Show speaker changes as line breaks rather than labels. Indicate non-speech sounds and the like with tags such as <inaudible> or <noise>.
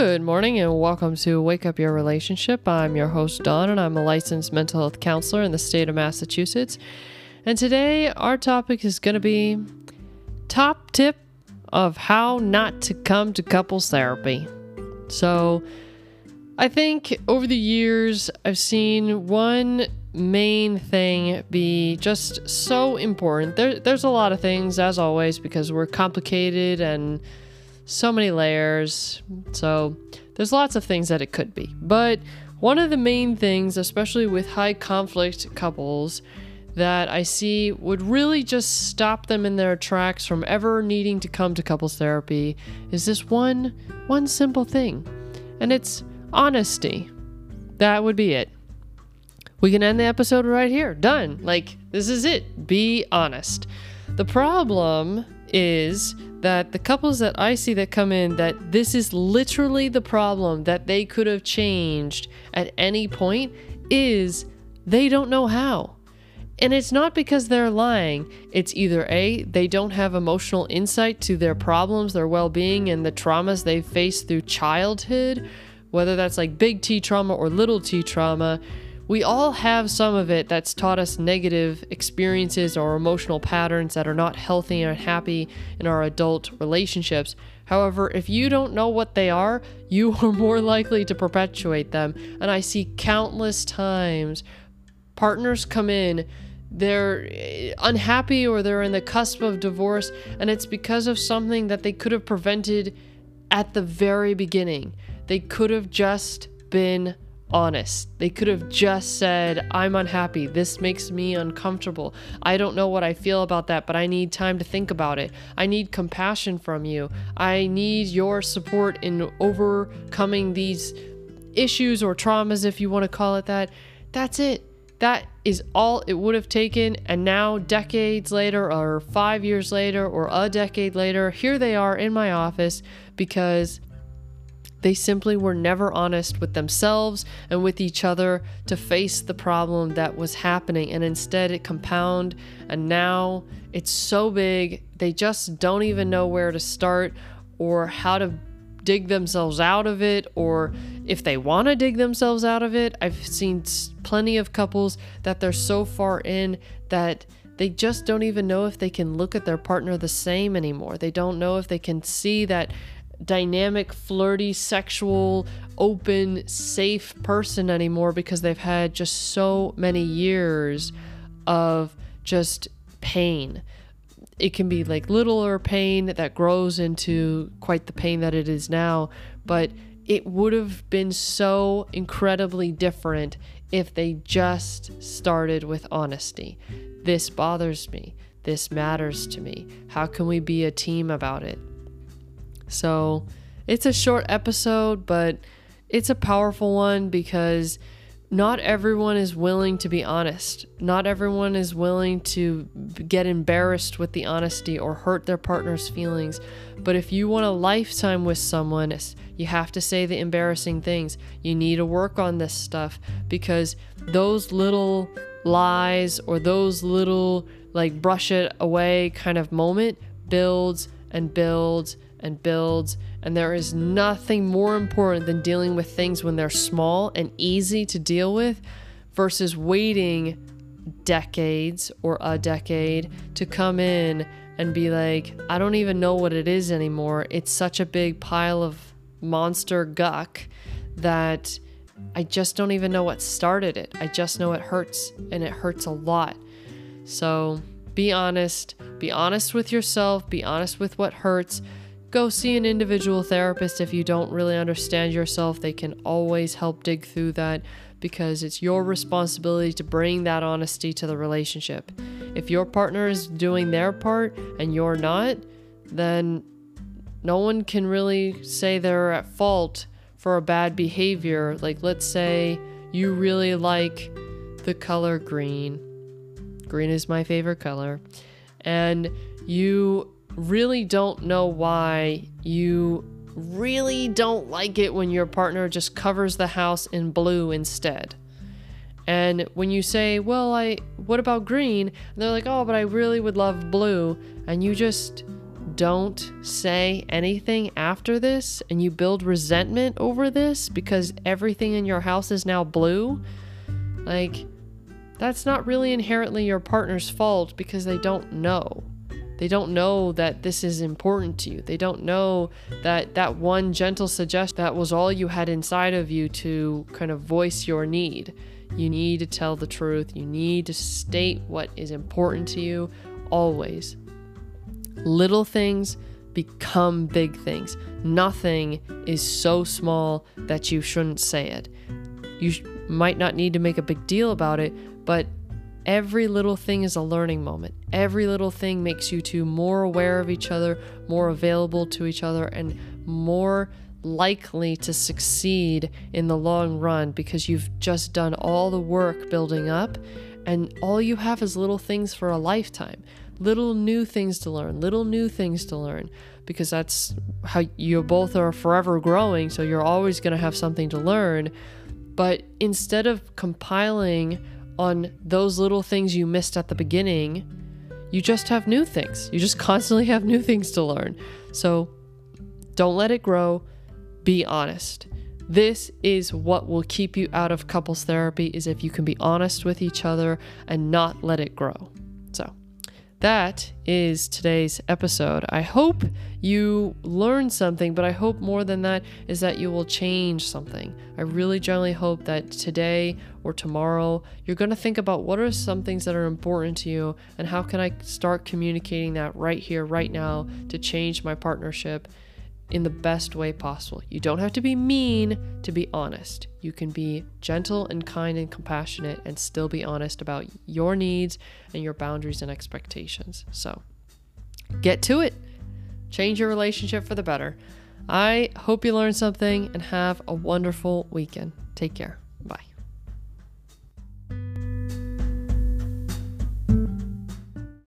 Good morning and welcome to Wake Up Your Relationship. I'm your host, Dawn, and I'm a licensed mental health counselor in the state of Massachusetts. And today, our topic is going to be top tip of how not to come to couples therapy. So, I think over the years, I've seen one main thing be just so important. There, there's a lot of things, as always, because we're complicated and so many layers. So there's lots of things that it could be. But one of the main things, especially with high conflict couples, that I see would really just stop them in their tracks from ever needing to come to couples therapy is this one one simple thing. And it's honesty. That would be it. We can end the episode right here. Done. Like this is it. Be honest. The problem is that the couples that I see that come in that this is literally the problem that they could have changed at any point is they don't know how. And it's not because they're lying. It's either A, they don't have emotional insight to their problems, their well being, and the traumas they've faced through childhood, whether that's like big T trauma or little t trauma we all have some of it that's taught us negative experiences or emotional patterns that are not healthy and happy in our adult relationships. However, if you don't know what they are, you <laughs> are more likely to perpetuate them. And I see countless times partners come in, they're eh, unhappy or they're in the cusp of divorce, and it's because of something that they could have prevented at the very beginning. They could have just been honest. They could have just said, I'm unhappy. This makes me uncomfortable. I don't know what I feel about that, but I need time to think about it. I need compassion from you. I need your support in overcoming these issues or traumas, if you want to call it that. That's it. That is all it would have taken. And now, decades later, or five years later, or a decade later, here they are in my office because they simply were never honest with themselves and with each other to face the problem that was happening, and instead it compounded. And now it's so big, they just don't even know where to start or how to dig themselves out of it, or if they want to dig themselves out of it. I've seen plenty of couples that they're so far in that they just don't even know if they can look at their partner the same anymore. They don't know if they can see that dynamic, flirty, sexual, open, safe person anymore because they've had just so many years of just pain. It can be like littler pain that grows into quite the pain that it is now, but it would have been so incredibly different if they just started with honesty. This bothers me. This matters to me. How can we be a team about it? So it's a short episode, but it's a powerful one because not everyone is willing to be honest. Not everyone is willing to get embarrassed with the honesty or hurt their partner's feelings. But if you want a lifetime with someone, you have to say the embarrassing things. You need to work on this stuff because those little lies or those little like brush it away kind of moment builds and builds and builds. And there is nothing more important than dealing with things when they're small and easy to deal with versus waiting decades or a decade to come in and be like, I don't even know what it is anymore. It's such a big pile of monster guck that I just don't even know what started it. I just know it hurts and it hurts a lot. So be honest. Be honest with yourself. Be honest with what hurts. Go see an individual therapist if you don't really understand yourself. They can always help dig through that because it's your responsibility to bring that honesty to the relationship. If your partner is doing their part and you're not, then no one can really say they're at fault for a bad behavior. Like, let's say you really like the color green. Green is my favorite color. And you really don't know why you really don't like it when your partner just covers the house in blue instead. And when you say, "Well, I what about green?" And they're like, "Oh, but I really would love blue." And you just don't say anything after this and you build resentment over this because everything in your house is now blue, like that's not really inherently your partner's fault because they don't know. They don't know that this is important to you. They don't know that that one gentle suggestion that was all you had inside of you to kind of voice your need. You need to tell the truth. You need to state what is important to you always. Little things become big things. Nothing is so small that you shouldn't say it. You sh- might not need to make a big deal about it, but every little thing is a learning moment. Every little thing makes you two more aware of each other, more available to each other, and more likely to succeed in the long run because you've just done all the work building up and all you have is little things for a lifetime little new things to learn little new things to learn because that's how you both are forever growing so you're always going to have something to learn but instead of compiling on those little things you missed at the beginning you just have new things you just constantly have new things to learn so don't let it grow be honest. This is what will keep you out of couples therapy is if you can be honest with each other and not let it grow. That is today's episode. I hope you learned something, but I hope more than that is that you will change something. I really generally hope that today or tomorrow you're going to think about what are some things that are important to you and how can I start communicating that right here, right now to change my partnership in the best way possible. You don't have to be mean to be honest. You can be gentle and kind and compassionate and still be honest about your needs and your boundaries and expectations. So get to it. Change your relationship for the better. I hope you learned something and have a wonderful weekend. Take care.